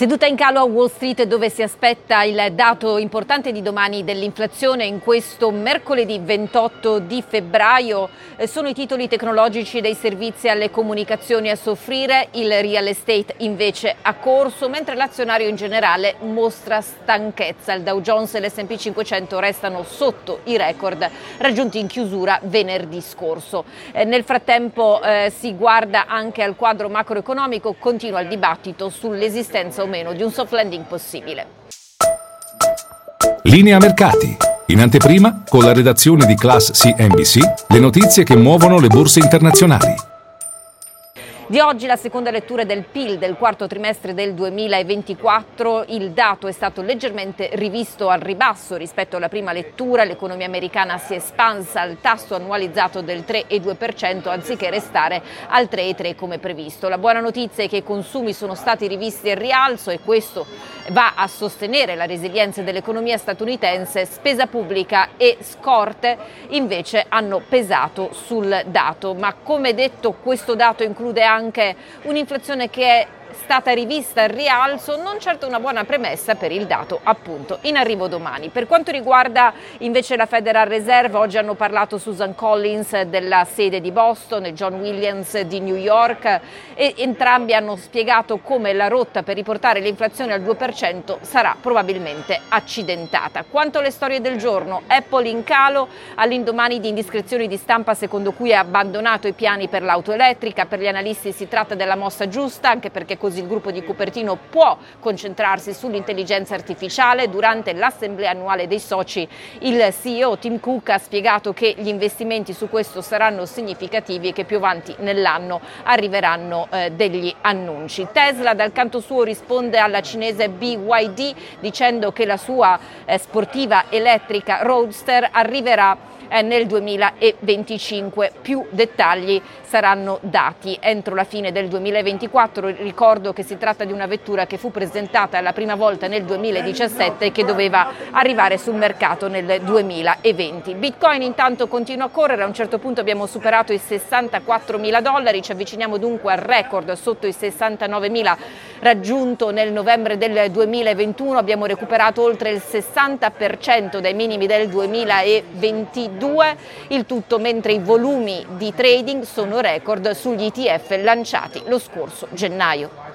Seduta in calo a Wall Street dove si aspetta il dato importante di domani dell'inflazione in questo mercoledì 28 di febbraio eh, sono i titoli tecnologici dei servizi alle comunicazioni a soffrire, il real estate invece a corso, mentre l'azionario in generale mostra stanchezza. Il Dow Jones e l'S&P 500 restano sotto i record raggiunti in chiusura venerdì scorso. Eh, nel frattempo eh, si guarda anche al quadro macroeconomico, continua il dibattito sull'esistenza o meno di un soft landing possibile. Linea mercati. In anteprima, con la redazione di Class CNBC, le notizie che muovono le borse internazionali. Di oggi la seconda lettura del PIL del quarto trimestre del 2024, il dato è stato leggermente rivisto al ribasso rispetto alla prima lettura, l'economia americana si è espansa al tasso annualizzato del 3,2% anziché restare al 3,3% come previsto. La buona notizia è che i consumi sono stati rivisti al rialzo e questo va a sostenere la resilienza dell'economia statunitense, spesa pubblica e scorte invece hanno pesato sul dato, ma come detto questo dato include anche un'inflazione che è stata rivista al rialzo, non certo una buona premessa per il dato appunto in arrivo domani. Per quanto riguarda invece la Federal Reserve, oggi hanno parlato Susan Collins della sede di Boston e John Williams di New York e entrambi hanno spiegato come la rotta per riportare l'inflazione al 2% sarà probabilmente accidentata. Quanto alle storie del giorno, Apple in calo all'indomani di indiscrezioni di stampa secondo cui ha abbandonato i piani per l'auto elettrica, per gli analisti si tratta della mossa giusta anche perché così il gruppo di Cupertino può concentrarsi sull'intelligenza artificiale. Durante l'assemblea annuale dei soci il CEO Tim Cook ha spiegato che gli investimenti su questo saranno significativi e che più avanti nell'anno arriveranno eh, degli annunci. Tesla dal canto suo risponde alla cinese BYD dicendo che la sua eh, sportiva elettrica Roadster arriverà eh, nel 2025. Più dettagli saranno dati entro la fine del 2024. Ricordo che si tratta di una vettura che fu presentata la prima volta nel 2017 e che doveva arrivare sul mercato nel 2020. Bitcoin intanto continua a correre, a un certo punto abbiamo superato i 64 mila dollari, ci avviciniamo dunque al record sotto i 69 mila raggiunto nel novembre del 2021, abbiamo recuperato oltre il 60% dai minimi del 2022 2, il tutto mentre i volumi di trading sono record sugli ETF lanciati lo scorso gennaio.